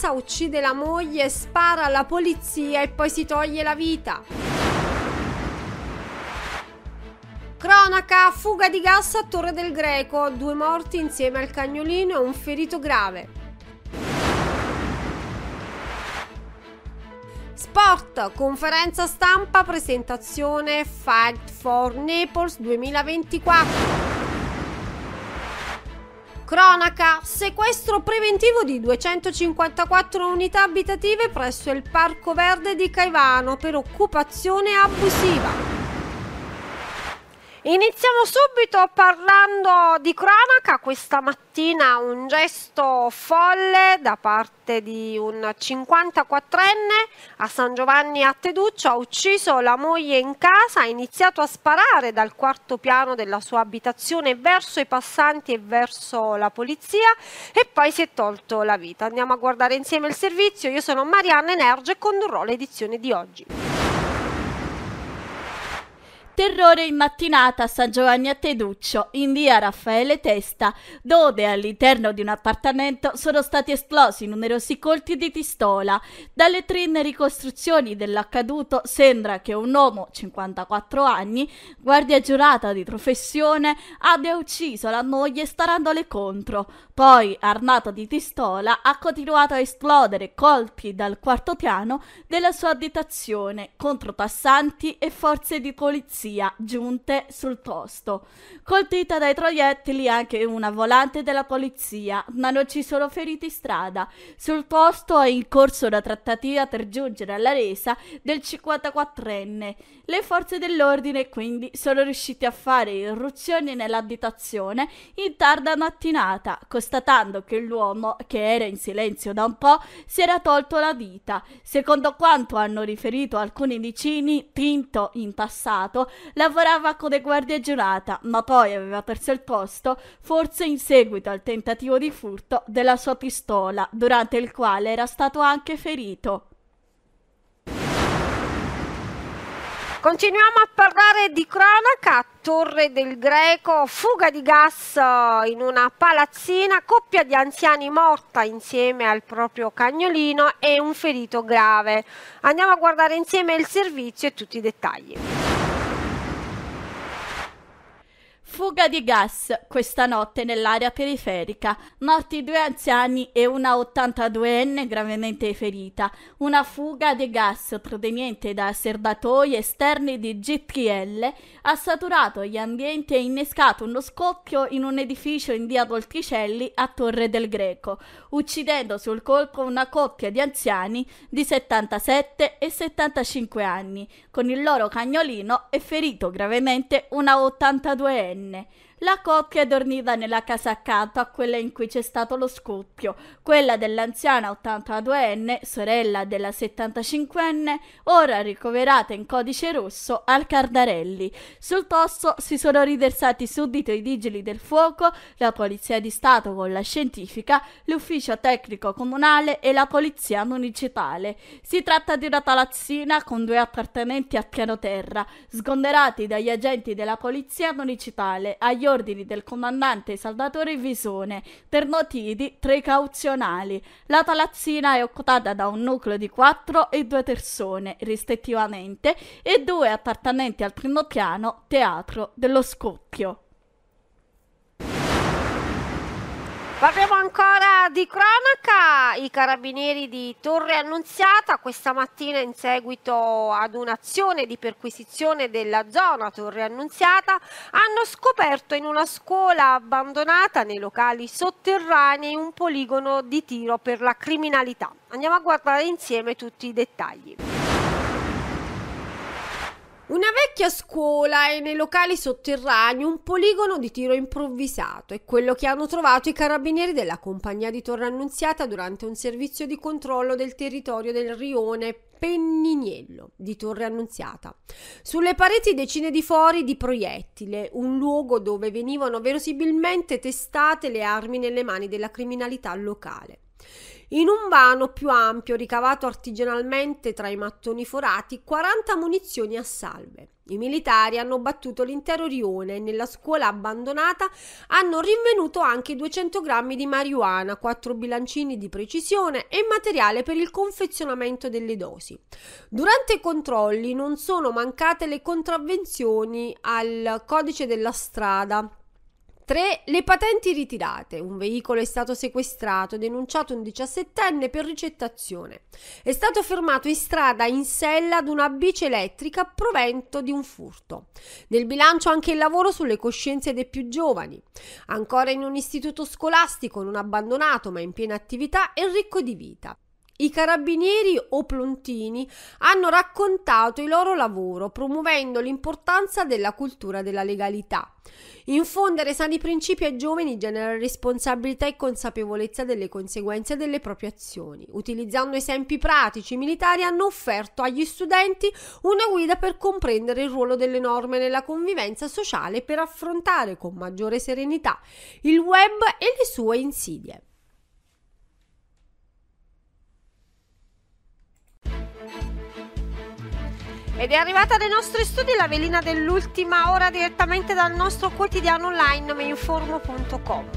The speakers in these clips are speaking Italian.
casa, uccide la moglie, spara alla polizia e poi si toglie la vita. Cronaca, fuga di gas a Torre del Greco, due morti insieme al cagnolino e un ferito grave. Sport, conferenza stampa, presentazione Fight for Naples 2024. Cronaca, sequestro preventivo di 254 unità abitative presso il Parco Verde di Caivano per occupazione abusiva. Iniziamo subito parlando di cronaca. Questa mattina un gesto folle da parte di un 54enne a San Giovanni a Teduccio. Ha ucciso la moglie in casa, ha iniziato a sparare dal quarto piano della sua abitazione verso i passanti e verso la polizia e poi si è tolto la vita. Andiamo a guardare insieme il servizio. Io sono Marianna Energe e condurrò l'edizione di oggi. Terrore in mattinata a San Giovanni a Teduccio, in via Raffaele Testa, dove all'interno di un appartamento sono stati esplosi numerosi colpi di pistola. Dalle trine ricostruzioni dell'accaduto sembra che un uomo, 54 anni, guardia giurata di professione, abbia ucciso la moglie sparandole contro. Poi, armato di pistola, ha continuato a esplodere colpi dal quarto piano della sua abitazione contro passanti e forze di polizia polizia giunte sul posto. Colpita dai proiettili anche una volante della polizia, ma non ci sono feriti in strada. Sul posto è in corso una trattativa per giungere alla resa del 54enne. Le forze dell'ordine quindi sono riuscite a fare irruzioni nell'abitazione in tarda mattinata, constatando che l'uomo, che era in silenzio da un po', si era tolto la vita. Secondo quanto hanno riferito alcuni vicini, Tinto in passato lavorava come guardia giurata, ma poi aveva perso il posto, forse in seguito al tentativo di furto della sua pistola, durante il quale era stato anche ferito. Continuiamo a parlare di cronaca. Torre del Greco, fuga di gas eh, in una palazzina, coppia di anziani morta insieme al proprio cagnolino e un ferito grave. Andiamo a guardare insieme il servizio e tutti i dettagli. Fuga di gas questa notte nell'area periferica. Morti due anziani e una 82enne gravemente ferita. Una fuga di gas proveniente da serbatoi esterni di GTL ha saturato gli ambienti e innescato uno scoppio in un edificio in via Volticelli a Torre del Greco, uccidendo sul colpo una coppia di anziani di 77 e 75 anni, con il loro cagnolino e ferito gravemente una 82enne 呢，la coppia dormiva nella casa accanto a quella in cui c'è stato lo scoppio, quella dell'anziana 82enne, sorella della 75enne, ora ricoverata in codice rosso al Cardarelli. Sul posto si sono riversati subito i vigili del fuoco, la Polizia di Stato con la scientifica, l'ufficio tecnico comunale e la Polizia municipale. Si tratta di una palazzina con due appartamenti a piano terra, sgomberati dagli agenti della Polizia municipale agli ordini del comandante Salvatore Visone per motivi precauzionali. La palazzina è occupata da un nucleo di quattro e due persone, rispettivamente, e due appartamenti al primo piano, teatro dello scoppio. Parliamo ancora di cronaca. I carabinieri di Torre Annunziata questa mattina in seguito ad un'azione di perquisizione della zona Torre Annunziata hanno scoperto in una scuola abbandonata nei locali sotterranei un poligono di tiro per la criminalità. Andiamo a guardare insieme tutti i dettagli. Una vecchia scuola e nei locali sotterranei un poligono di tiro improvvisato è quello che hanno trovato i carabinieri della compagnia di Torre Annunziata durante un servizio di controllo del territorio del rione Penniniello di Torre Annunziata. Sulle pareti decine di fori di proiettile, un luogo dove venivano verosimilmente testate le armi nelle mani della criminalità locale. In un vano più ampio, ricavato artigianalmente tra i mattoni forati, 40 munizioni a salve. I militari hanno battuto l'intero rione e nella scuola abbandonata hanno rinvenuto anche 200 grammi di marijuana, 4 bilancini di precisione e materiale per il confezionamento delle dosi. Durante i controlli non sono mancate le contravvenzioni al codice della strada 3. Le patenti ritirate. Un veicolo è stato sequestrato, denunciato un 17enne per ricettazione. È stato fermato in strada in sella ad una bici elettrica provento di un furto. Nel bilancio anche il lavoro sulle coscienze dei più giovani. Ancora in un istituto scolastico non abbandonato ma in piena attività e ricco di vita. I carabinieri o plontini hanno raccontato il loro lavoro promuovendo l'importanza della cultura della legalità. Infondere sani principi ai giovani genera responsabilità e consapevolezza delle conseguenze delle proprie azioni. Utilizzando esempi pratici, i militari hanno offerto agli studenti una guida per comprendere il ruolo delle norme nella convivenza sociale per affrontare con maggiore serenità il web e le sue insidie. Ed è arrivata nei nostri studi la velina dell'ultima ora direttamente dal nostro quotidiano online meinformo.com.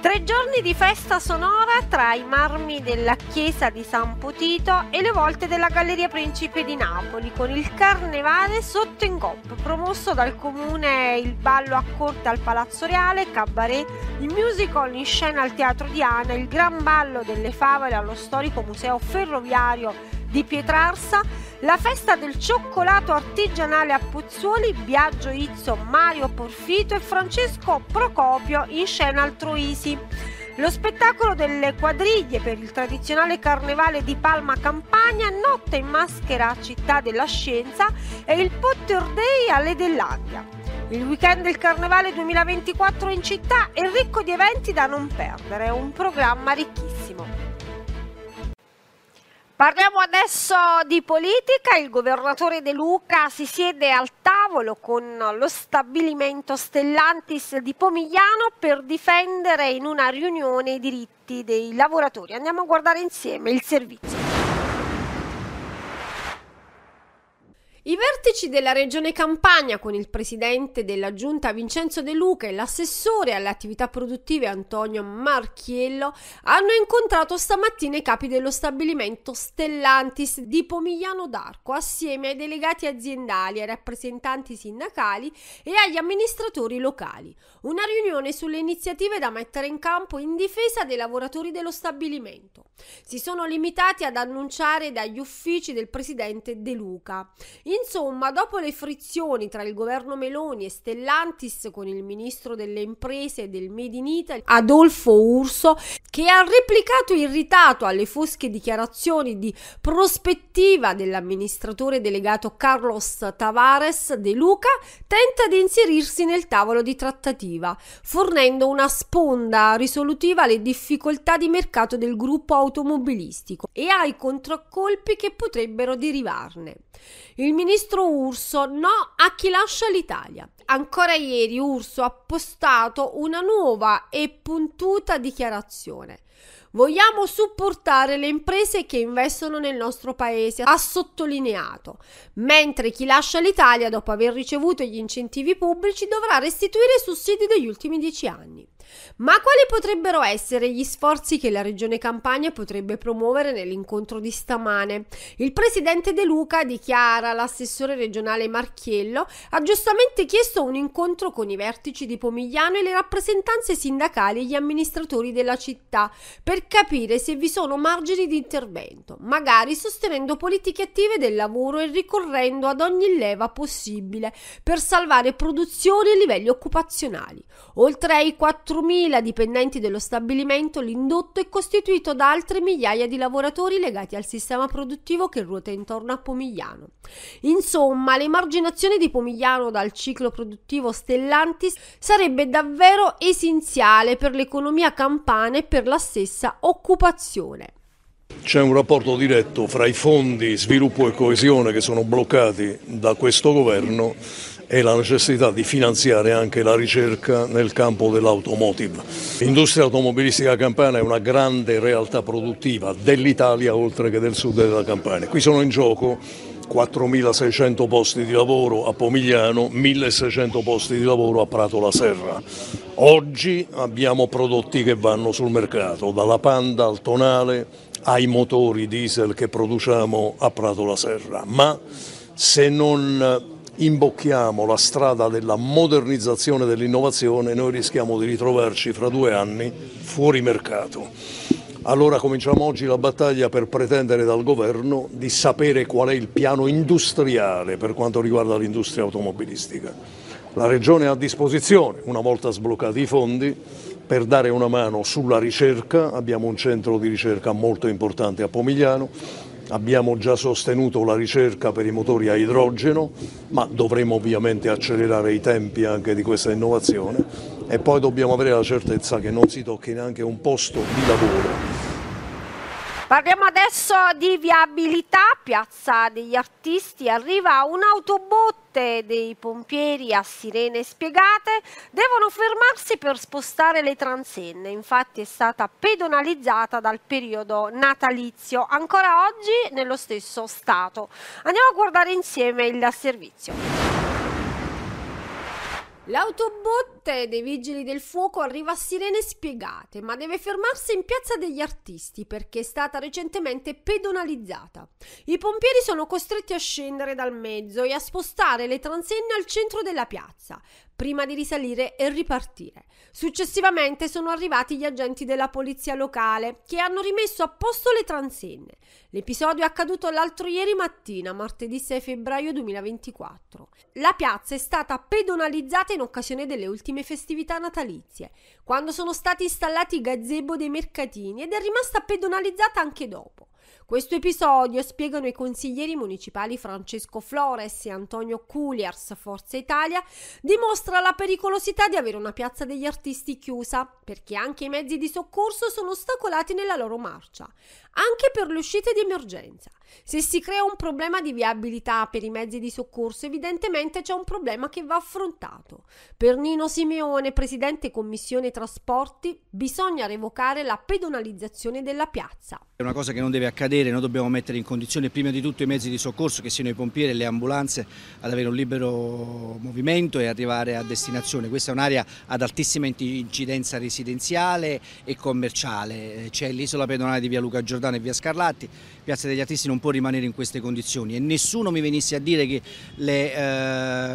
Tre giorni di festa sonora tra i marmi della chiesa di San Potito e le volte della Galleria Principe di Napoli con il carnevale sotto in coppa promosso dal comune il ballo a corte al Palazzo Reale, cabaret, il musical in scena al Teatro Diana, il gran ballo delle favole allo storico museo ferroviario di Pietrarsa, la festa del cioccolato artigianale a Pozzuoli, Biagio Izzo, Mario Porfito e Francesco Procopio in scena al Troisi. Lo spettacolo delle quadriglie per il tradizionale carnevale di Palma Campagna, Notte in maschera Città della Scienza e il Potter Day alle Dell'Andia. Il weekend del Carnevale 2024 in città è ricco di eventi da non perdere, un programma ricchissimo. Parliamo adesso di politica. Il governatore De Luca si siede al tavolo con lo stabilimento Stellantis di Pomigliano per difendere in una riunione i diritti dei lavoratori. Andiamo a guardare insieme il servizio. I vertici della Regione Campania con il presidente della giunta Vincenzo De Luca e l'assessore alle attività produttive Antonio Marchiello hanno incontrato stamattina i capi dello stabilimento Stellantis di Pomigliano d'Arco assieme ai delegati aziendali, ai rappresentanti sindacali e agli amministratori locali. Una riunione sulle iniziative da mettere in campo in difesa dei lavoratori dello stabilimento. Si sono limitati ad annunciare dagli uffici del presidente De Luca. Insomma, dopo le frizioni tra il governo Meloni e Stellantis con il ministro delle imprese e del Made in Italy, Adolfo Urso, che ha replicato irritato alle fosche dichiarazioni di prospettiva dell'amministratore delegato Carlos Tavares De Luca, tenta di inserirsi nel tavolo di trattativa, fornendo una sponda risolutiva alle difficoltà di mercato del gruppo automobilistico e ai contraccolpi che potrebbero derivarne. Il ministro Urso no a chi lascia l'Italia. Ancora ieri Urso ha postato una nuova e puntuta dichiarazione. Vogliamo supportare le imprese che investono nel nostro paese, ha sottolineato, mentre chi lascia l'Italia dopo aver ricevuto gli incentivi pubblici dovrà restituire i sussidi degli ultimi dieci anni. Ma quali potrebbero essere gli sforzi che la Regione Campania potrebbe promuovere nell'incontro di stamane? Il presidente De Luca, dichiara l'assessore regionale Marchiello, ha giustamente chiesto un incontro con i vertici di Pomigliano e le rappresentanze sindacali e gli amministratori della città per capire se vi sono margini di intervento, magari sostenendo politiche attive del lavoro e ricorrendo ad ogni leva possibile per salvare produzioni e livelli occupazionali. Oltre ai 4 4.000 dipendenti dello stabilimento, l'indotto è costituito da altre migliaia di lavoratori legati al sistema produttivo che ruota intorno a Pomigliano. Insomma, l'emarginazione di Pomigliano dal ciclo produttivo Stellantis sarebbe davvero essenziale per l'economia campana e per la stessa occupazione. C'è un rapporto diretto fra i fondi sviluppo e coesione che sono bloccati da questo governo e la necessità di finanziare anche la ricerca nel campo dell'automotive. L'industria automobilistica campana è una grande realtà produttiva dell'Italia oltre che del sud della Campania. Qui sono in gioco 4.600 posti di lavoro a Pomigliano, 1.600 posti di lavoro a Prato la Serra. Oggi abbiamo prodotti che vanno sul mercato, dalla Panda al Tonale ai motori diesel che produciamo a Prato la Serra, ma se non imbocchiamo la strada della modernizzazione e dell'innovazione noi rischiamo di ritrovarci fra due anni fuori mercato. Allora cominciamo oggi la battaglia per pretendere dal governo di sapere qual è il piano industriale per quanto riguarda l'industria automobilistica. La Regione ha a disposizione, una volta sbloccati i fondi, per dare una mano sulla ricerca, abbiamo un centro di ricerca molto importante a Pomigliano, abbiamo già sostenuto la ricerca per i motori a idrogeno, ma dovremo ovviamente accelerare i tempi anche di questa innovazione e poi dobbiamo avere la certezza che non si tocchi neanche un posto di lavoro Parliamo adesso di viabilità, Piazza degli Artisti, arriva un'autobotte dei pompieri a sirene spiegate, devono fermarsi per spostare le transenne, infatti è stata pedonalizzata dal periodo natalizio, ancora oggi nello stesso stato. Andiamo a guardare insieme il servizio. L'autobotte dei vigili del fuoco arriva a sirene spiegate, ma deve fermarsi in piazza degli artisti perché è stata recentemente pedonalizzata. I pompieri sono costretti a scendere dal mezzo e a spostare le transenne al centro della piazza prima di risalire e ripartire. Successivamente sono arrivati gli agenti della polizia locale che hanno rimesso a posto le transenne. L'episodio è accaduto l'altro ieri mattina, martedì 6 febbraio 2024. La piazza è stata pedonalizzata in occasione delle ultime festività natalizie, quando sono stati installati i gazebo dei mercatini ed è rimasta pedonalizzata anche dopo. Questo episodio, spiegano i consiglieri municipali Francesco Flores e Antonio Culiars, Forza Italia, dimostra la pericolosità di avere una piazza degli artisti chiusa, perché anche i mezzi di soccorso sono ostacolati nella loro marcia, anche per le uscite di emergenza. Se si crea un problema di viabilità per i mezzi di soccorso, evidentemente c'è un problema che va affrontato. Per Nino Simeone, presidente Commissione Trasporti, bisogna revocare la pedonalizzazione della piazza. È una cosa che non deve accadere, noi dobbiamo mettere in condizione prima di tutto i mezzi di soccorso, che siano i pompieri e le ambulanze, ad avere un libero movimento e arrivare a destinazione. Questa è un'area ad altissima incidenza residenziale e commerciale, c'è l'isola pedonale di via Luca Giordano e via Scarlatti, Piazza degli Artisti non può rimanere in queste condizioni. E nessuno mi venisse a dire che le,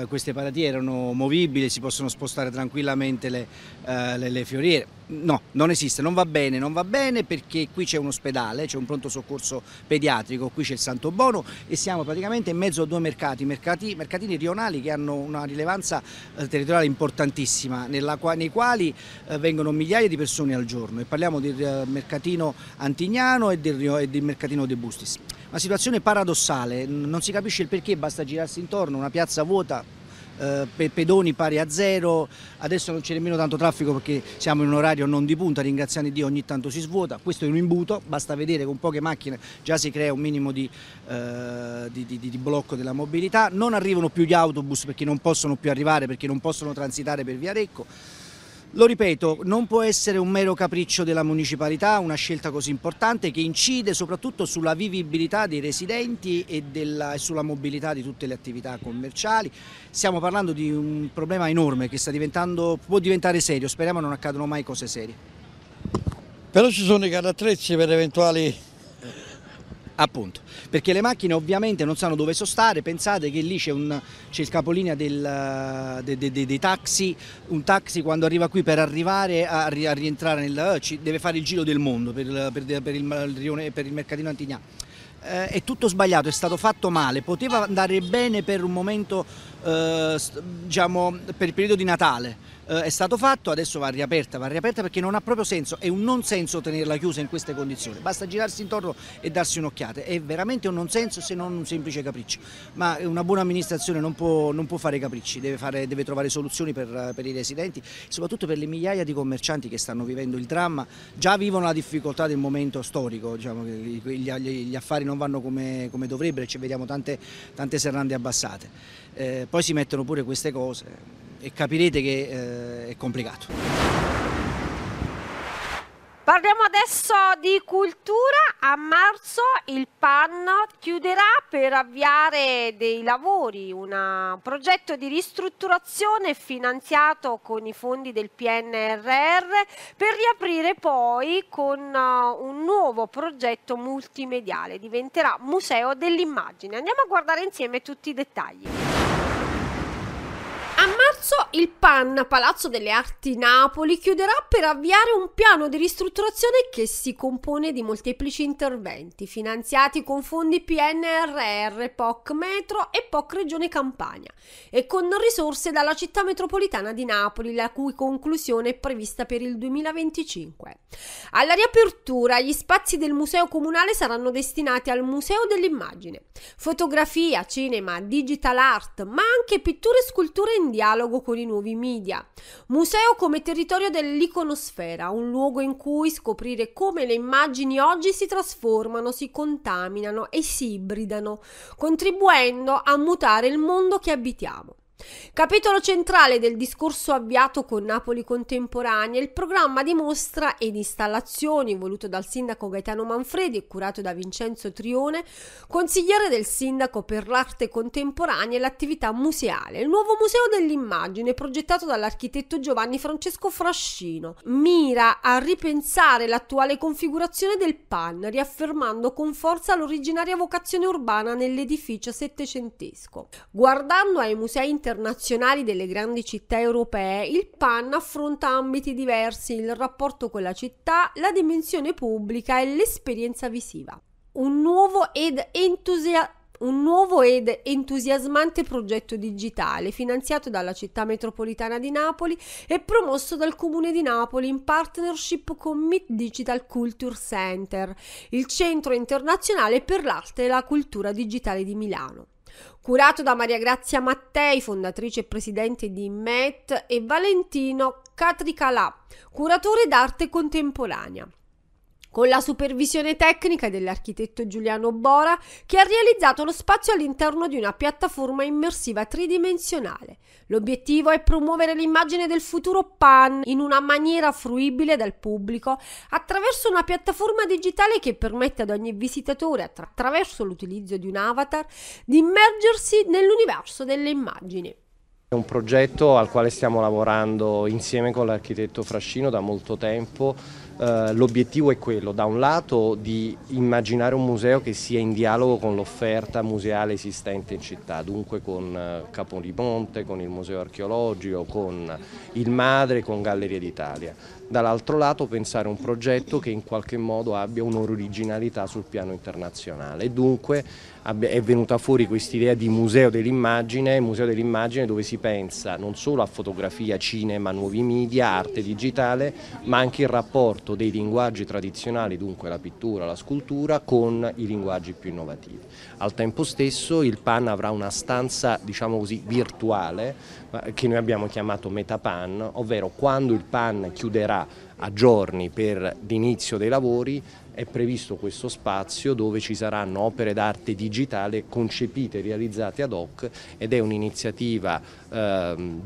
eh, queste paratie erano movibili, si possono spostare tranquillamente le, eh, le, le fioriere. No, non esiste, non va bene, non va bene perché qui c'è un ospedale, c'è un pronto soccorso pediatrico, qui c'è il Santo Bono e siamo praticamente in mezzo a due mercati, mercati mercatini rionali che hanno una rilevanza eh, territoriale importantissima, nella, nei quali eh, vengono migliaia di persone al giorno. E parliamo del eh, mercatino Antignano e del, e del mercatino De Bustis. Una situazione paradossale, non si capisce il perché, basta girarsi intorno, una piazza vuota, eh, pedoni pari a zero, adesso non c'è nemmeno tanto traffico perché siamo in un orario non di punta, ringraziando Dio ogni tanto si svuota, questo è un imbuto, basta vedere con poche macchine già si crea un minimo di, eh, di, di, di blocco della mobilità, non arrivano più gli autobus perché non possono più arrivare, perché non possono transitare per via Recco. Lo ripeto, non può essere un mero capriccio della municipalità una scelta così importante che incide soprattutto sulla vivibilità dei residenti e, della, e, sulla mobilità di tutte le attività commerciali. Stiamo parlando di un problema enorme che può diventare serio, speriamo non accadano mai cose serie. Però ci sono i carattrezzi per eventuali Appunto, perché le macchine ovviamente non sanno dove sostare, pensate che lì c'è, il capolinea del, de, de, de, dei taxi, un taxi quando arriva qui per arrivare a, a rientrare nel... deve fare il giro del mondo per, per, per, il, per il mercatino Antignà. Eh, è tutto sbagliato, è stato fatto male, poteva andare bene per un momento, eh, diciamo, per il periodo di Natale, eh, è stato fatto, adesso va riaperta, va riaperta perché non ha proprio senso, è un non senso tenerla chiusa in queste condizioni, basta girarsi intorno e darsi un'occhiata, è veramente un non senso se non un semplice capriccio, ma una buona amministrazione non può, non può fare capricci, deve, fare, deve, trovare soluzioni per, per i residenti, soprattutto per le migliaia di commercianti che stanno vivendo il dramma, già vivono la difficoltà del momento storico, diciamo, gli, gli affari non vanno come, come dovrebbero, ci vediamo tante, tante serrande abbassate. Eh, poi si mettono pure queste cose e capirete che eh, è complicato. Parliamo adesso di cultura. A marzo il PAN chiuderà per avviare dei lavori, un progetto di ristrutturazione finanziato con i fondi del PNRR per riaprire poi con uh, un nuovo progetto multimediale. Diventerà Museo dell'immagine. Andiamo a guardare insieme tutti i dettagli. Marzo il PAN, Palazzo delle Arti Napoli, chiuderà per avviare un piano di ristrutturazione che si compone di molteplici interventi finanziati con fondi PNRR, POC Metro e POC Regione Campania e con risorse dalla città metropolitana di Napoli, la cui conclusione è prevista per il 2025. Alla riapertura gli spazi del Museo Comunale saranno destinati al Museo dell'Immagine, fotografia, cinema, digital art, ma anche pitture e sculture in dialogo con i nuovi media. Museo come territorio dell'iconosfera, un luogo in cui scoprire come le immagini oggi si trasformano, si contaminano e si ibridano, contribuendo a mutare il mondo che abitiamo. Capitolo centrale del discorso avviato con Napoli Contemporanea, il programma di mostra ed installazioni voluto dal sindaco Gaetano Manfredi e curato da Vincenzo Trione, consigliere del sindaco per l'arte contemporanea e l'attività museale. Il nuovo museo dell'immagine, progettato dall'architetto Giovanni Francesco Frascino, mira a ripensare l'attuale configurazione del PAN, riaffermando con forza l'originaria vocazione urbana nell'edificio settecentesco. Guardando ai musei internazionali delle grandi città europee, il PAN affronta ambiti diversi, il rapporto con la città, la dimensione pubblica e l'esperienza visiva. Un nuovo ed entusiasmante un nuovo ed entusiasmante progetto digitale finanziato dalla città metropolitana di Napoli e promosso dal Comune di Napoli in partnership con Meet Digital Culture Center, il centro internazionale per l'arte e la cultura digitale di Milano curato da Maria Grazia Mattei, fondatrice e presidente di MET, e Valentino Catricalà, curatore d'arte contemporanea con la supervisione tecnica dell'architetto Giuliano Bora, che ha realizzato lo spazio all'interno di una piattaforma immersiva tridimensionale. L'obiettivo è promuovere l'immagine del futuro PAN in una maniera fruibile dal pubblico attraverso una piattaforma digitale che permette ad ogni visitatore, attraverso l'utilizzo di un avatar, di immergersi nell'universo delle immagini. È un progetto al quale stiamo lavorando insieme con l'architetto Frascino da molto tempo. Eh, l'obiettivo è quello, da un lato, di immaginare un museo che sia in dialogo con l'offerta museale esistente in città, dunque con eh, con il Museo Archeologico, con il Madre, con Gallerie d'Italia. Dall'altro lato pensare un progetto che in qualche modo abbia un'originalità sul piano internazionale dunque è venuta fuori questa idea di museo dell'immagine, museo dell'immagine dove si pensa non solo a fotografia, cinema, nuovi media, arte digitale, ma anche il rapporto dei linguaggi tradizionali, dunque la pittura, la scultura, con i linguaggi più innovativi. Al tempo stesso il PAN avrà una stanza, diciamo così, virtuale, che noi abbiamo chiamato Metapan, ovvero quando il PAN chiuderà a giorni per l'inizio dei lavori è previsto questo spazio dove ci saranno opere d'arte digitale concepite e realizzate ad hoc ed è un'iniziativa eh,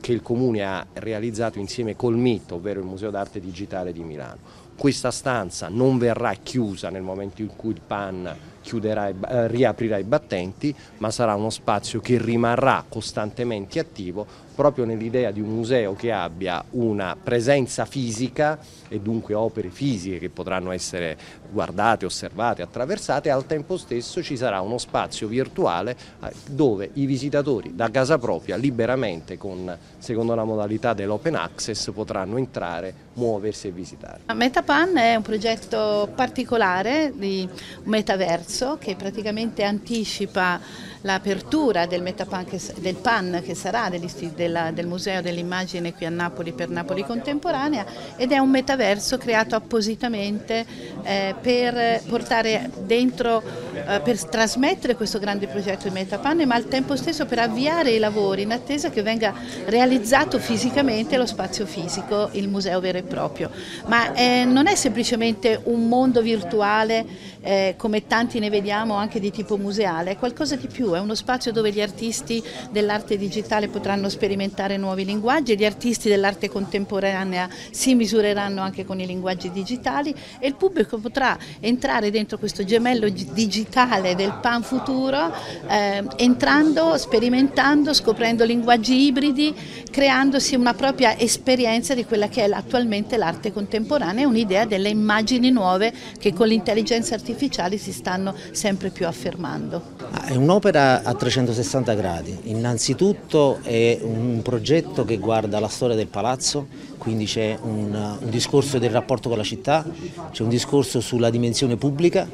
che il Comune ha realizzato insieme col MIT, ovvero il Museo d'arte digitale di Milano. Questa stanza non verrà chiusa nel momento in cui il PAN chiuderà, eh, riaprirà i battenti, ma sarà uno spazio che rimarrà costantemente attivo proprio nell'idea di un museo che abbia una presenza fisica e dunque opere fisiche che potranno essere guardate, osservate, attraversate al tempo stesso ci sarà uno spazio virtuale eh, dove i visitatori da casa propria liberamente con secondo la modalità dell'open access potranno entrare, muoversi e visitare. Metapan è un progetto particolare di metaverso che praticamente anticipa l'apertura del, del, PAN che sarà della, del Museo dell'Immagine qui a Napoli per Napoli Contemporanea ed è un metaverso creato appositamente eh, per portare dentro eh, per trasmettere questo grande progetto di Metapan, ma al tempo stesso per avviare i lavori in attesa che venga realizzato fisicamente lo spazio fisico, il museo vero e proprio. Ma eh, non è semplicemente un mondo virtuale eh, come tanti ne vediamo anche di tipo museale, è qualcosa di più, è uno spazio dove gli artisti dell'arte digitale potranno sperimentare nuovi linguaggi gli artisti dell'arte contemporanea si misureranno anche con i linguaggi digitali e il pubblico potrà entrare dentro questo gemello digitale del pan futuro eh, entrando, sperimentando, scoprendo linguaggi ibridi, creandosi una propria esperienza di quella che è attualmente l'arte contemporanea un'idea delle immagini nuove che con l'intelligenza artificiale si stanno sempre più affermando. È un'opera a 360 gradi, innanzitutto è un progetto che guarda la storia del palazzo, quindi c'è un, un discorso del rapporto con la città, c'è un discorso sulla dimensione pubblica,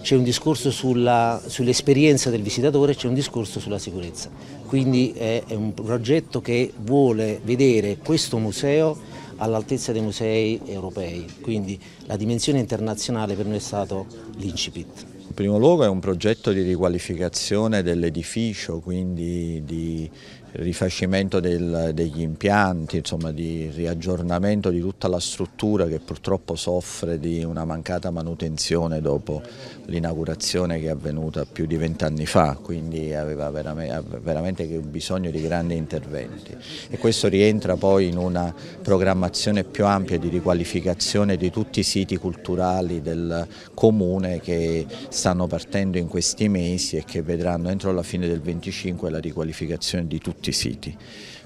c'è un discorso sull'esperienza del visitatore, c'è un discorso sulla sicurezza. Quindi è, è un progetto che vuole vedere questo museo all'altezza dei musei europei, quindi la dimensione internazionale per noi è stato l'incipit. In primo luogo è un progetto di riqualificazione dell'edificio, quindi di rifacimento del, degli impianti, insomma di riaggiornamento di tutta la struttura che purtroppo soffre di una mancata manutenzione dopo l'inaugurazione che è avvenuta più di vent'anni fa, quindi aveva veramente, veramente bisogno di grandi interventi. E questo rientra poi in una programmazione più ampia di riqualificazione di tutti i siti culturali del comune che stanno partendo in questi mesi e che vedranno entro la fine del 25 la riqualificazione di tutti tutti siti.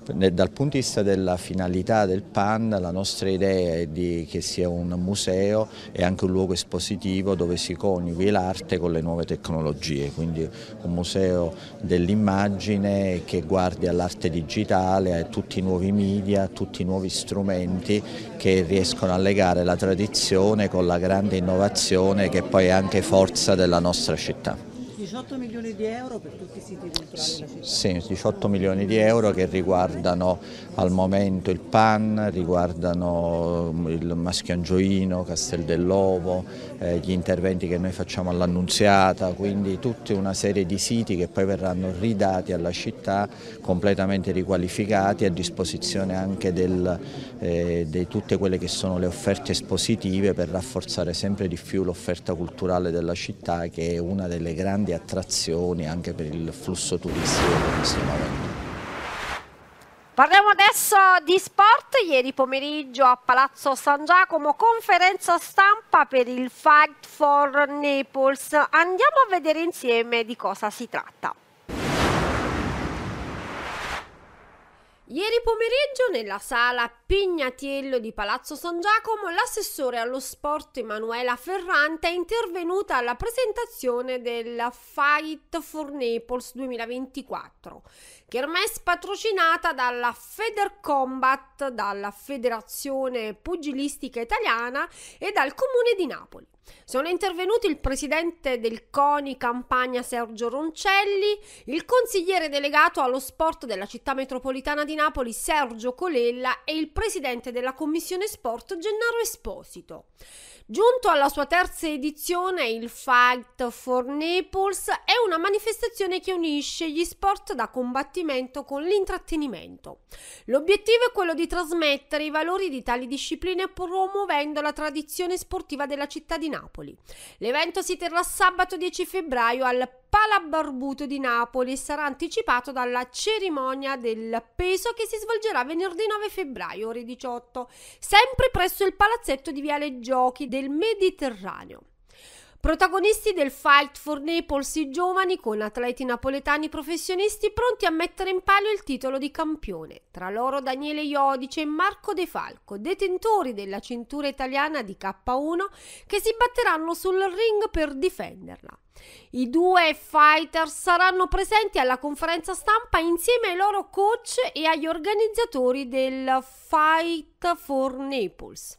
Dal punto di vista della finalità del PAN la nostra idea è di, che sia un museo e anche un luogo espositivo dove si coniughi l'arte con le nuove tecnologie, quindi un museo dell'immagine che guardi all'arte digitale, a tutti i nuovi media, a tutti i nuovi strumenti che riescono a legare la tradizione con la grande innovazione che poi è anche forza della nostra città. 18 milioni di euro per tutti i siti culturali della città? Sì, 18 milioni di euro che riguardano al momento il PAN, riguardano il Maschiangioino, Castel dell'Ovo, eh, gli interventi che noi facciamo all'Annunziata, quindi tutta una serie di siti che poi verranno ridati alla città, completamente riqualificati, a disposizione anche del, eh, di tutte quelle che sono le offerte espositive per rafforzare sempre di più l'offerta culturale della città che è una delle grandi attrazioni anche per il flusso turistico che noi stiamo avendo. Parliamo adesso di sport. Ieri pomeriggio a Palazzo San Giacomo conferenza stampa per il Fight for Naples. Andiamo a vedere insieme di cosa si tratta. Ieri pomeriggio nella sala Pignatiello di Palazzo San Giacomo l'assessore allo sport Emanuela Ferrante è intervenuta alla presentazione del Fight for Naples 2024, kermesse patrocinata dalla Federcombat, dalla Federazione Pugilistica Italiana e dal Comune di Napoli. Sono intervenuti il presidente del CONI Campania Sergio Roncelli, il consigliere delegato allo sport della città metropolitana di Napoli Sergio Colella e il presidente della commissione sport Gennaro Esposito. Giunto alla sua terza edizione, il Fight for Naples è una manifestazione che unisce gli sport da combattimento con l'intrattenimento. L'obiettivo è quello di trasmettere i valori di tali discipline promuovendo la tradizione sportiva della città di Napoli. L'evento si terrà sabato 10 febbraio al Palabarbuto di Napoli e sarà anticipato dalla cerimonia del peso che si svolgerà venerdì 9 febbraio ore 18, sempre presso il palazzetto di Viale Giochi del Mediterraneo. Protagonisti del Fight for Naples i giovani con atleti napoletani professionisti pronti a mettere in palio il titolo di campione. Tra loro Daniele Iodice e Marco De Falco, detentori della cintura italiana di K1 che si batteranno sul ring per difenderla. I due fighter saranno presenti alla conferenza stampa insieme ai loro coach e agli organizzatori del Fight for Naples.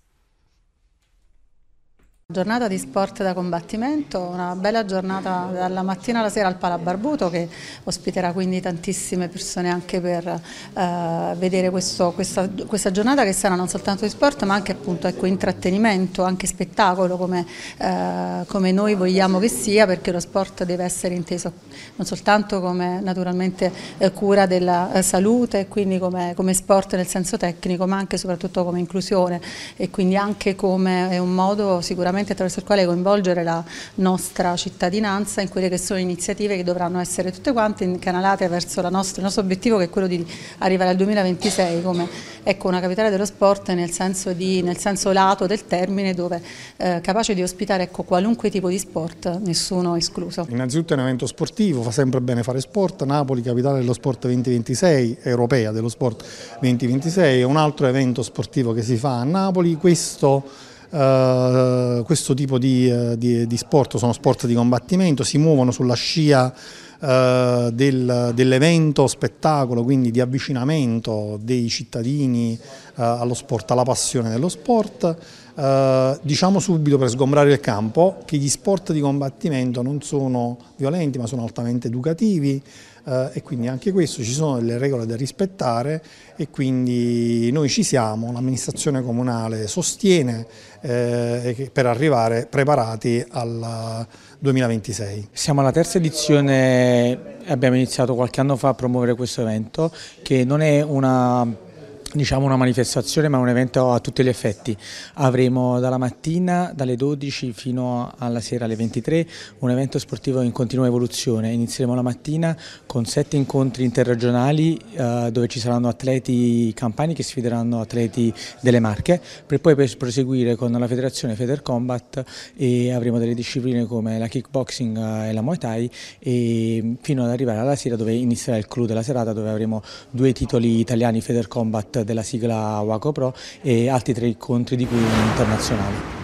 Giornata di sport da combattimento, una bella giornata dalla mattina alla sera al Palabarbuto che ospiterà quindi tantissime persone anche per eh, vedere questo, questa, questa, giornata che sarà non soltanto di sport ma anche appunto ecco, intrattenimento, anche spettacolo come, eh, come, noi vogliamo che sia perché lo sport deve essere inteso non soltanto come naturalmente eh, cura della eh, salute e quindi come, come sport nel senso tecnico ma anche e soprattutto come inclusione e quindi anche come un modo sicuramente sicuramente attraverso il quale coinvolgere la nostra cittadinanza in quelle che sono iniziative che dovranno essere tutte quante incanalate verso nostra, il nostro obiettivo che è quello di arrivare al 2026 come ecco, una capitale dello sport nel senso, di, nel senso lato del termine dove eh, capace di ospitare ecco, qualunque tipo di sport, nessuno escluso. Innanzitutto è un evento sportivo, fa sempre bene fare sport, Napoli capitale dello sport 2026, europea dello sport 2026, è un altro evento sportivo che si fa a Napoli, questo Uh, questo tipo di, uh, di, di, sport sono sport di combattimento, si muovono sulla scia uh, del, dell'evento spettacolo, quindi di avvicinamento dei cittadini allo sport, alla passione dello sport. diciamo subito per sgombrare il campo che gli sport di combattimento non sono violenti ma sono altamente educativi, eh, e quindi anche questo ci sono delle regole da rispettare e quindi noi ci siamo, l'amministrazione comunale sostiene eh, per arrivare preparati al 2026. Siamo alla terza edizione, abbiamo iniziato qualche anno fa a promuovere questo evento che non è una diciamo una manifestazione ma un evento a tutti gli effetti. Avremo dalla mattina dalle 12 fino alla sera alle 23 un evento sportivo in continua evoluzione. Inizieremo la mattina con sette incontri interregionali eh, dove ci saranno atleti campani che sfideranno atleti delle Marche per poi proseguire con la federazione Feder Combat e avremo delle discipline come la kickboxing eh, e la Muay Thai e fino ad arrivare alla sera dove inizierà il clou della serata dove avremo due titoli italiani Feder Combat della sigla Waco Pro e altri tre incontri di cui uno internazionale.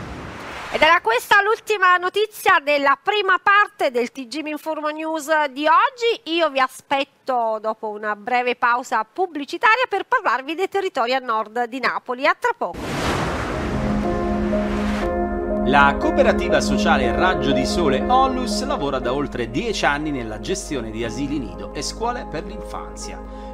Ed era questa l'ultima notizia della prima parte del TG Informo News di oggi. Io vi aspetto dopo una breve pausa pubblicitaria per parlarvi dei territori a nord di Napoli. A tra poco. La cooperativa sociale Raggio di Sole Onlus lavora da oltre dieci anni nella gestione di asili nido e scuole per l'infanzia.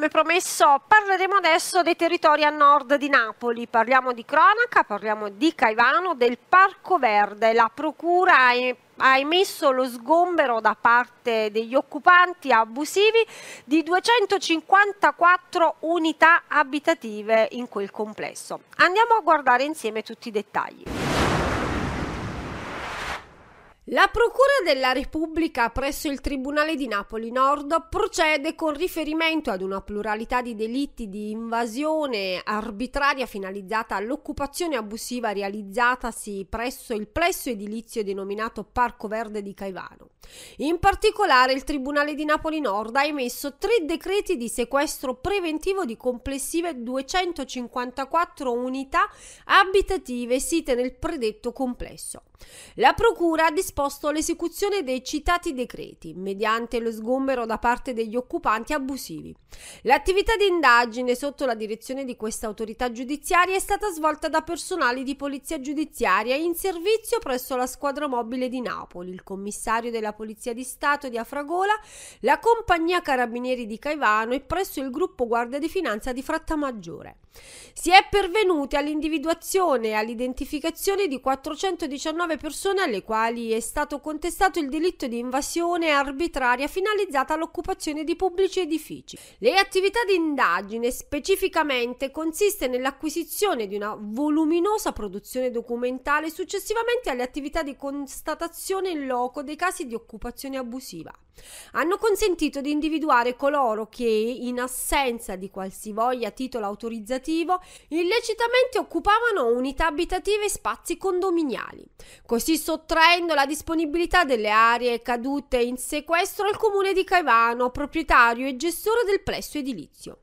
Come promesso parleremo adesso dei territori a nord di Napoli, parliamo di cronaca, parliamo di Caivano, del Parco Verde, la procura ha emesso lo sgombero da parte degli occupanti abusivi di 254 unità abitative in quel complesso. Andiamo a guardare insieme tutti i dettagli. La Procura della Repubblica presso il Tribunale di Napoli Nord procede con riferimento ad una pluralità di delitti di invasione arbitraria finalizzata all'occupazione abusiva realizzatasi presso il plesso edilizio denominato Parco Verde di Caivano. In particolare il Tribunale di Napoli Nord ha emesso tre decreti di sequestro preventivo di complessive 254 unità abitative site nel predetto complesso. La Procura ha disposto l'esecuzione dei citati decreti, mediante lo sgombero da parte degli occupanti abusivi. L'attività di indagine sotto la direzione di questa autorità giudiziaria è stata svolta da personali di polizia giudiziaria in servizio presso la squadra mobile di Napoli, il commissario della Polizia di Stato di Afragola, la compagnia Carabinieri di Caivano e presso il gruppo Guardia di Finanza di Frattamaggiore. Si è pervenuti all'individuazione e all'identificazione di 419 persone alle quali è stato contestato il delitto di invasione arbitraria finalizzata all'occupazione di pubblici edifici. Le attività di indagine specificamente consiste nell'acquisizione di una voluminosa produzione documentale successivamente alle attività di constatazione in loco dei casi di occupazione abusiva. Hanno consentito di individuare coloro che, in assenza di qualsivoglia titolo autorizzativo, illecitamente occupavano unità abitative e spazi condominiali, così sottraendo la disponibilità delle aree cadute in sequestro al comune di Caivano, proprietario e gestore del plesso edilizio.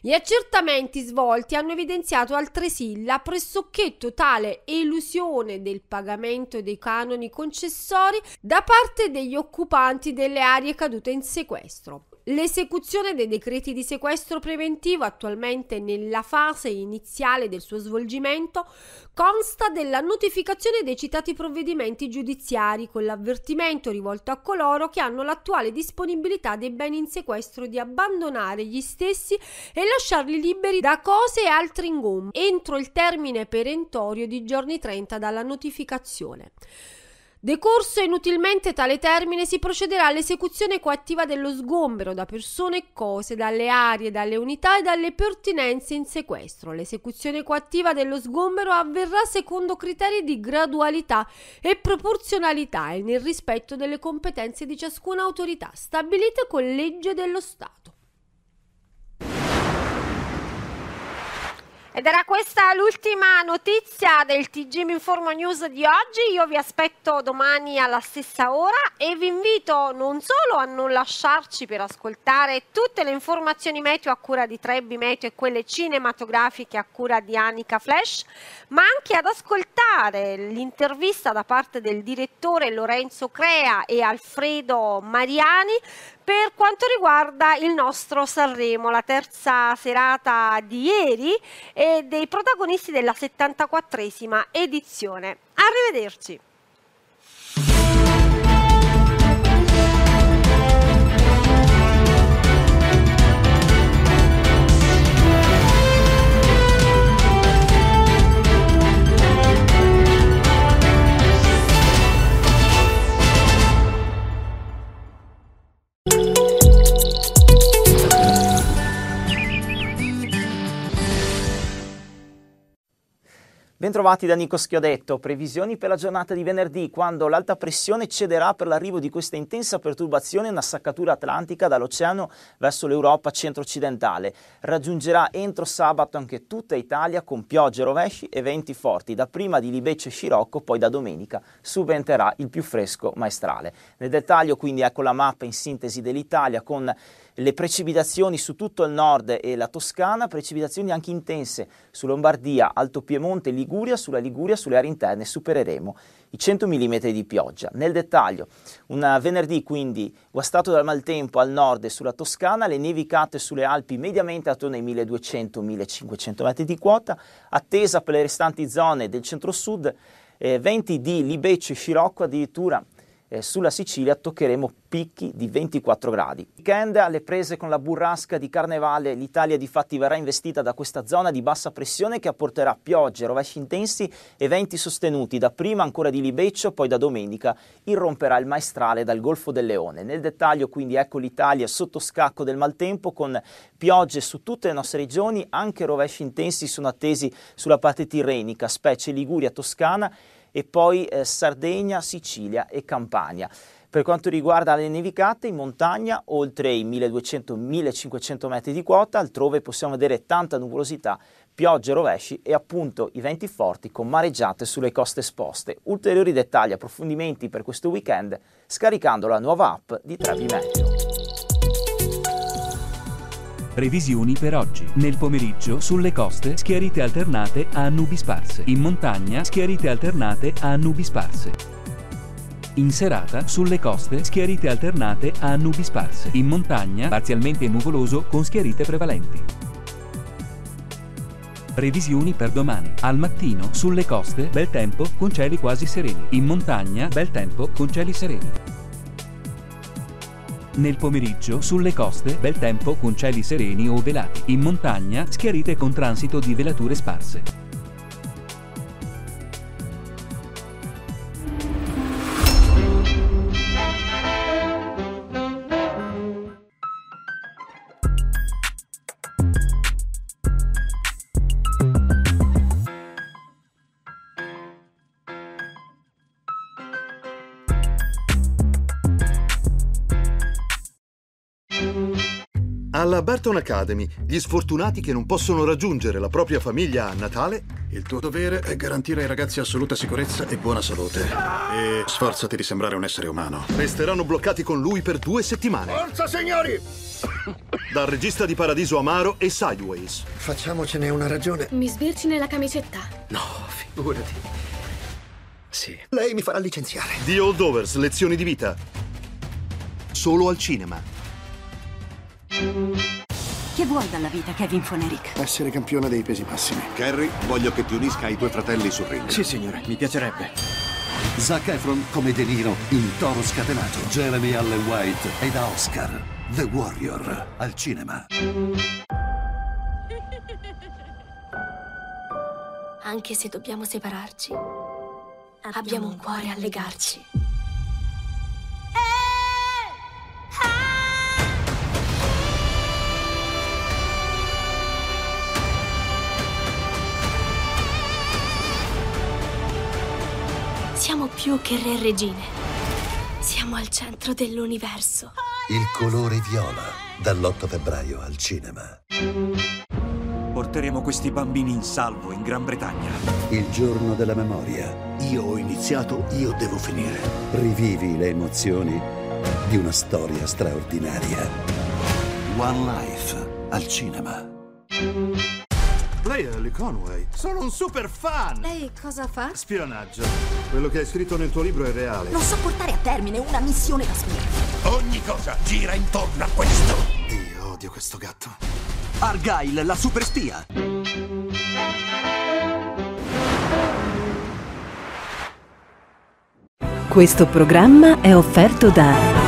Gli accertamenti svolti hanno evidenziato altresì la pressoché totale elusione del pagamento dei canoni concessori da parte degli occupanti delle aree cadute in sequestro. L'esecuzione dei decreti di sequestro preventivo, attualmente nella fase iniziale del suo svolgimento, consta della notificazione dei citati provvedimenti giudiziari con l'avvertimento rivolto a coloro che hanno l'attuale disponibilità dei beni in sequestro di abbandonare gli stessi e lasciarli liberi da cose e altri ingommi entro il termine perentorio di giorni 30 dalla notificazione. Decorso inutilmente tale termine, si procederà all'esecuzione coattiva dello sgombero da persone e cose, dalle aree, dalle unità e dalle pertinenze in sequestro. L'esecuzione coattiva dello sgombero avverrà secondo criteri di gradualità e proporzionalità e nel rispetto delle competenze di ciascuna autorità stabilite con legge dello Stato. Ed era questa l'ultima notizia del TG Informo News di oggi. Io vi aspetto domani alla stessa ora e vi invito non solo a non lasciarci per ascoltare tutte le informazioni meteo a cura di Trebbi Meteo e quelle cinematografiche a cura di Anica Flash, ma anche ad ascoltare l'intervista da parte del direttore Lorenzo Crea e Alfredo Mariani per quanto riguarda il nostro Sanremo, la terza serata di ieri e dei protagonisti della 74esima edizione. Arrivederci. Bentrovati da Nico Schiodetto, previsioni per la giornata di venerdì quando l'alta pressione cederà per l'arrivo di questa intensa perturbazione una saccatura atlantica dall'oceano verso l'Europa centro-occidentale. Raggiungerà entro sabato anche tutta Italia con piogge, rovesci e venti forti, dapprima di Libeccio e Scirocco, poi da domenica subenterà il più fresco maestrale. Nel dettaglio quindi ecco la mappa in sintesi dell'Italia con le precipitazioni su tutto il nord e la Toscana, precipitazioni anche intense su Lombardia, Alto Piemonte, Liguria, sulla Liguria, sulle aree interne supereremo i 100 mm di pioggia. Nel dettaglio, un venerdì quindi guastato dal maltempo al nord e sulla Toscana, le nevicate sulle Alpi mediamente attorno ai 1200-1500 metri di quota, attesa per le restanti zone del centro-sud, eh, venti di Libeccio e Scirocco addirittura eh, sulla Sicilia toccheremo picchi di 24 gradi. Weekend alle prese con la burrasca di Carnevale, l'Italia di fatti verrà investita da questa zona di bassa pressione che apporterà piogge, rovesci intensi e venti sostenuti, dapprima ancora di Libeccio, poi da domenica irromperà il maestrale dal Golfo del Leone. Nel dettaglio quindi ecco l'Italia sotto scacco del maltempo con piogge su tutte le nostre regioni, anche rovesci intensi sono attesi sulla parte tirrenica, specie Liguria, Toscana e poi eh, Sardegna, Sicilia e Campania. Per quanto riguarda le nevicate, in montagna, oltre i 1200-1500 metri di quota, altrove possiamo vedere tanta nuvolosità, piogge, rovesci e appunto i venti forti con mareggiate sulle coste esposte. Ulteriori dettagli e approfondimenti per questo weekend scaricando la nuova app di Trevi Previsioni per oggi. Nel pomeriggio sulle coste schiarite alternate a nubi sparse. In montagna schiarite alternate a nubi sparse. In serata sulle coste schiarite alternate a nubi sparse. In montagna parzialmente nuvoloso con schiarite prevalenti. Previsioni per domani. Al mattino sulle coste bel tempo con cieli quasi sereni. In montagna bel tempo con cieli sereni. Nel pomeriggio sulle coste bel tempo con cieli sereni o velati. In montagna schiarite con transito di velature sparse. Alla Barton Academy, gli sfortunati che non possono raggiungere la propria famiglia a Natale. Il tuo dovere è garantire ai ragazzi assoluta sicurezza e buona salute. E sforzati di sembrare un essere umano. Resteranno bloccati con lui per due settimane. Forza, signori! Dal regista di Paradiso Amaro e Sideways. Facciamocene una ragione. Mi sbirci nella camicetta. No, figurati. Sì. Lei mi farà licenziare. The Holdovers, lezioni di vita. Solo al cinema. Che vuoi dalla vita, Kevin Fonerick? Essere campione dei pesi massimi. Carrie, voglio che ti unisca ai tuoi fratelli sul ring. Sì, signore, mi piacerebbe. Zac Efron come De Niro in Toro Scatenato. Jeremy Allen White e da Oscar. The Warrior al cinema. Anche se dobbiamo separarci, abbiamo un cuore a legarci. Siamo più che re e regine. Siamo al centro dell'universo. Il colore viola dall'8 febbraio al cinema. Porteremo questi bambini in salvo in Gran Bretagna. Il giorno della memoria. Io ho iniziato, io devo finire. Rivivi le emozioni di una storia straordinaria. One Life al cinema. Lei è Ellie Conway. Sono un super fan! Lei cosa fa? Spionaggio. Quello che hai scritto nel tuo libro è reale. Non so portare a termine una missione da spia. Ogni cosa gira intorno a questo. Io odio questo gatto. Argyle, la super spia. Questo programma è offerto da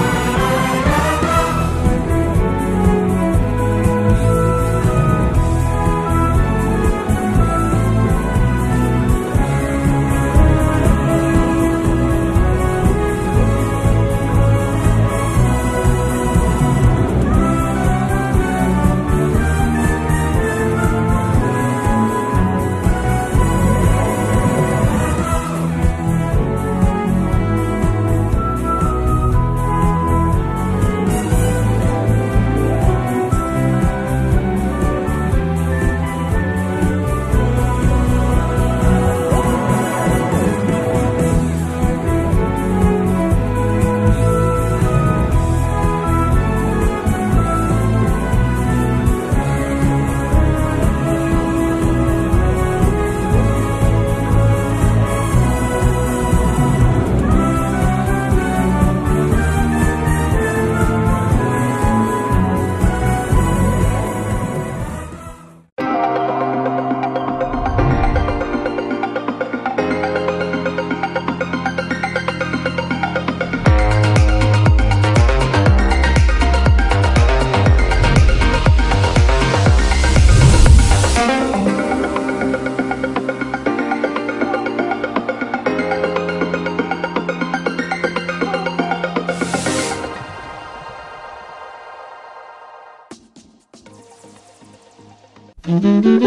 Mm-hmm.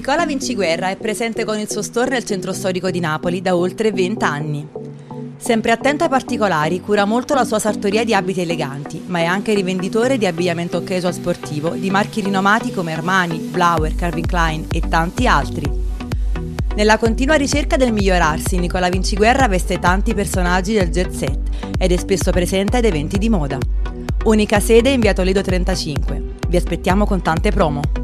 Nicola Vinciguerra è presente con il suo store nel centro storico di Napoli da oltre 20 anni. Sempre attento ai particolari, cura molto la sua sartoria di abiti eleganti, ma è anche rivenditore di abbigliamento casual sportivo di marchi rinomati come Armani, Blauer, Calvin Klein e tanti altri. Nella continua ricerca del migliorarsi, Nicola Vinciguerra veste tanti personaggi del jet set ed è spesso presente ad eventi di moda. Unica sede in via Toledo 35. Vi aspettiamo con tante promo.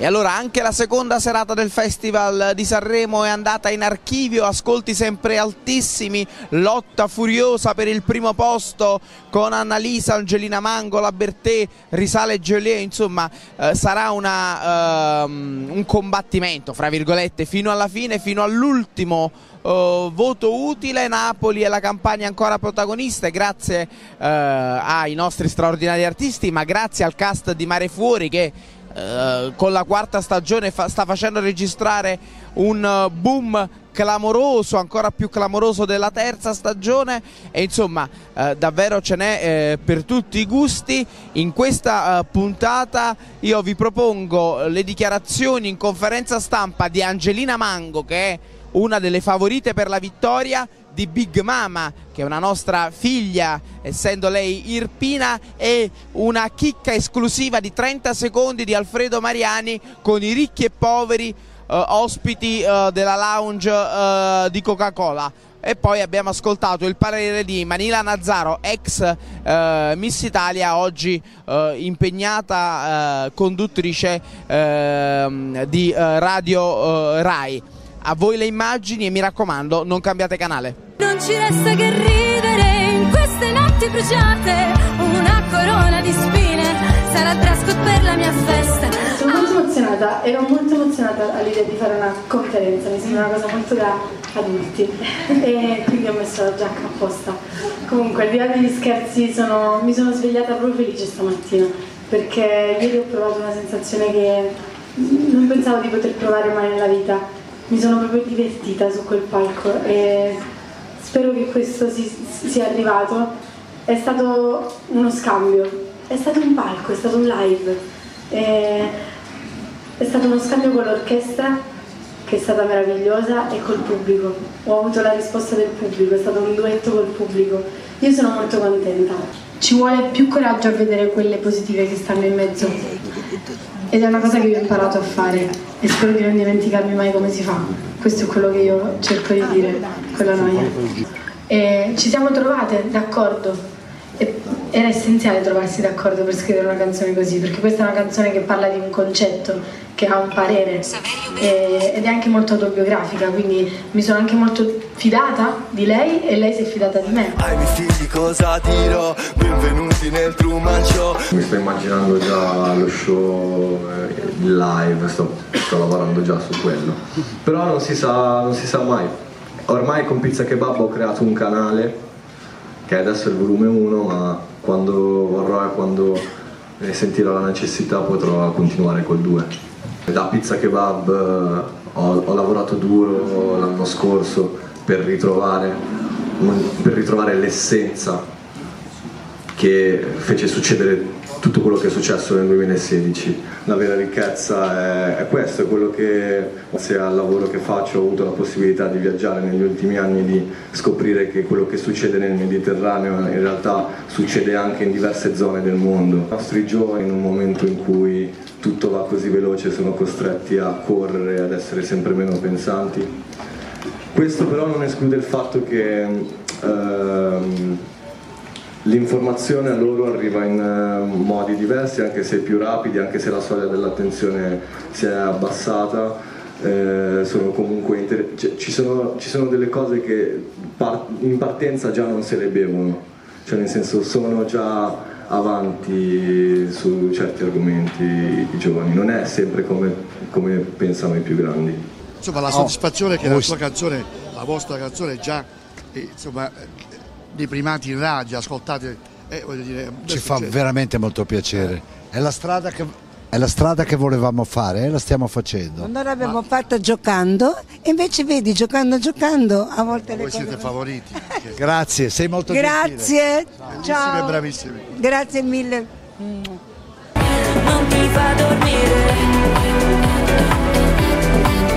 E allora anche la seconda serata del Festival di Sanremo è andata in archivio, ascolti sempre altissimi, lotta furiosa per il primo posto con Annalisa, Angelina Mango, La Bertè, Risale Geolier, insomma eh, sarà una, ehm, un combattimento fra virgolette fino alla fine, fino all'ultimo Uh, voto utile, Napoli e la campagna ancora protagoniste grazie uh, ai nostri straordinari artisti ma grazie al cast di Mare Fuori che uh, con la quarta stagione fa sta facendo registrare un boom clamoroso, ancora più clamoroso della terza stagione e insomma eh, davvero ce n'è eh, per tutti i gusti. In questa eh, puntata io vi propongo le dichiarazioni in conferenza stampa di Angelina Mango che è una delle favorite per la vittoria di Big Mama, che è una nostra figlia, essendo lei irpina, e una chicca esclusiva di 30 secondi di Alfredo Mariani con i ricchi e poveri eh, ospiti eh, della lounge eh, di Coca-Cola. E poi abbiamo ascoltato il parere di Manila Nazzaro, ex eh, Miss Italia, oggi eh, impegnata eh, conduttrice ehm, di Radio Rai. A voi le immagini e mi raccomando, non cambiate canale. Non ci resta che ridere in queste notti bruciate, una corona di spine sarà il code per la mia festa. Sono molto emozionata, ero molto emozionata all'idea di fare una conferenza, mi sembra una cosa molto da adulti e quindi ho messo la giacca apposta. Comunque al di là degli scherzi sono, mi sono svegliata proprio felice stamattina perché ieri ho provato una sensazione che non pensavo di poter provare mai nella vita. Mi sono proprio divertita su quel palco e spero che questo si, sia arrivato. È stato uno scambio, è stato un palco, è stato un live, e è stato uno scambio con l'orchestra che è stata meravigliosa e col pubblico. Ho avuto la risposta del pubblico, è stato un duetto col pubblico. Io sono molto contenta. Ci vuole più coraggio a vedere quelle positive che stanno in mezzo. Ed è una cosa che io ho imparato a fare e spero di non dimenticarmi mai come si fa. Questo è quello che io cerco di dire con la noia. E ci siamo trovate d'accordo. Era essenziale trovarsi d'accordo per scrivere una canzone così, perché questa è una canzone che parla di un concetto, che ha un parere e- ed è anche molto autobiografica, quindi mi sono anche molto fidata di lei e lei si è fidata di me. Ai miei figli cosa dirò? Benvenuti nel Truman Show. Mi sto immaginando già lo show eh, live, sto, sto lavorando già su quello. Però non si sa, non si sa mai. Ormai con Pizza Kebab ho creato un canale che adesso è il volume 1, ma quando vorrò e quando ne sentirò la necessità potrò continuare col 2. Da Pizza Kebab eh, ho, ho lavorato duro l'anno scorso per ritrovare, per ritrovare l'essenza che fece succedere tutto quello che è successo nel 2016. La vera ricchezza è, è questo, è quello che grazie al lavoro che faccio ho avuto la possibilità di viaggiare negli ultimi anni, di scoprire che quello che succede nel Mediterraneo in realtà succede anche in diverse zone del mondo. I nostri giovani in un momento in cui tutto va così veloce sono costretti a correre ad essere sempre meno pensanti. Questo però non esclude il fatto che ehm, L'informazione a loro arriva in eh, modi diversi, anche se più rapidi, anche se la soglia dell'attenzione si è abbassata. eh, sono comunque inter- cioè, ci, sono, ci sono delle cose che par- in partenza già non se le bevono, cioè nel senso sono già avanti su certi argomenti i giovani, non è sempre come, come pensano i più grandi. Insomma, la soddisfazione che la sua canzone, la vostra canzone è già eh, insomma, dei primati in radio, ascoltate, eh, voglio dire, Ci fa successo. veramente molto piacere. È la strada che, è la strada che volevamo fare e la stiamo facendo. Noi l'abbiamo fatta giocando e invece vedi, giocando giocando, a volte le Voi cose... siete favoriti. Grazie, sei molto gentile. Grazie, Bravissimi ciao. e bravissimi. Grazie mille. Non mi fa dormire.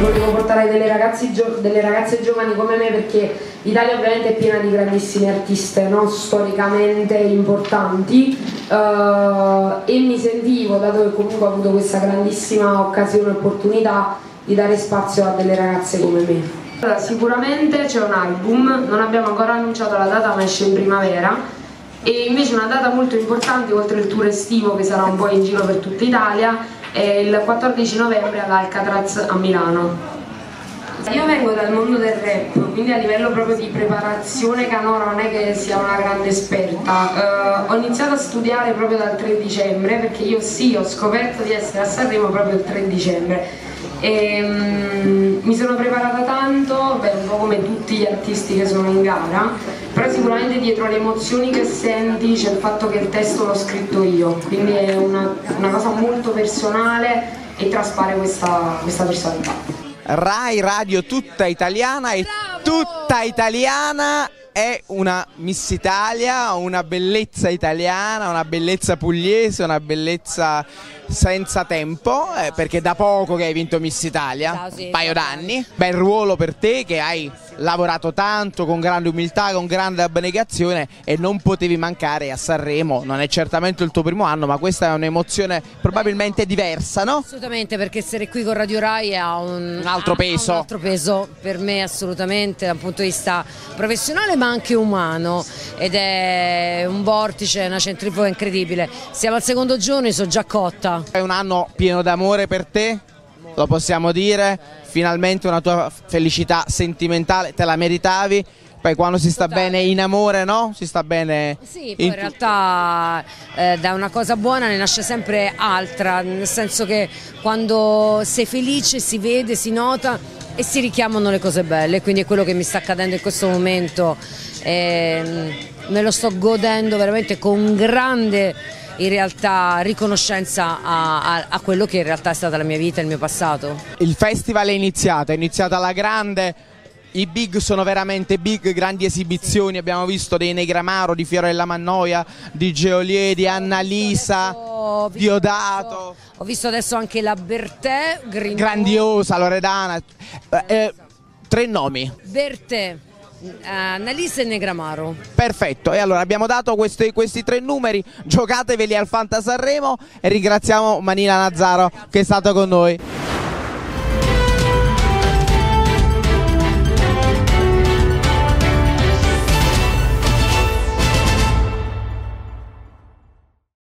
Volevo portare delle, gio- delle ragazze giovani come me perché l'Italia ovviamente è piena di grandissime artiste, no? storicamente importanti eh, e mi sentivo, dato che comunque ho avuto questa grandissima occasione e opportunità, di dare spazio a delle ragazze come me. Allora, sicuramente c'è un album, non abbiamo ancora annunciato la data ma esce in primavera e invece una data molto importante oltre il tour estivo che sarà un po' in giro per tutta Italia è il 14 novembre all'Alcatraz a Milano. Io vengo dal mondo del rap, quindi a livello proprio di preparazione canora non è che sia una grande esperta. Eh, ho iniziato a studiare proprio dal 3 dicembre perché io sì, ho scoperto di essere a Sanremo proprio il 3 dicembre. E, mm, mi sono preparata tanto, beh, un po' come tutti gli artisti che sono in gara, però sicuramente dietro le emozioni che senti c'è il fatto che il testo l'ho scritto io, quindi è una, una cosa molto personale e traspare questa, questa personalità. Rai Radio tutta italiana e tutta italiana è una Miss Italia, una bellezza italiana, una bellezza pugliese, una bellezza senza tempo, eh, perché da poco che hai vinto Miss Italia, un paio d'anni, bel ruolo per te che hai lavorato tanto con grande umiltà, con grande abnegazione e non potevi mancare a Sanremo, non è certamente il tuo primo anno, ma questa è un'emozione probabilmente diversa, no? Assolutamente, perché essere qui con Radio Rai ha un, Un altro ha- peso. ha un altro peso per me assolutamente dal punto di vista professionale ma anche umano ed è un vortice, una centrifuga incredibile. Siamo al secondo giorno e sono già cotta. È un anno pieno d'amore per te, lo possiamo dire, finalmente una tua felicità sentimentale, te la meritavi. Poi quando si sta bene in amore, no? Si sta bene Sì, poi in in realtà eh, da una cosa buona ne nasce sempre altra, nel senso che quando sei felice si vede, si nota e si richiamano le cose belle, quindi è quello che mi sta accadendo in questo momento. E, me lo sto godendo veramente con grande in realtà riconoscenza a, a, a, quello che in realtà è stata la mia vita, il mio passato. Il festival è iniziato, è iniziata alla grande. I big sono veramente big, grandi esibizioni, abbiamo visto dei Negramaro, di Fiorella Mannoia, di Geolie, di Annalisa, Diodato. Ho visto adesso anche la Bertè, grandiosa, Loredana. Eh, eh, tre nomi. Bertè. Annalisa e Negramaro. Perfetto, e allora abbiamo dato questi, questi tre numeri, giocateveli al Fanta Sanremo e ringraziamo Manila Nazzaro che è stato con noi.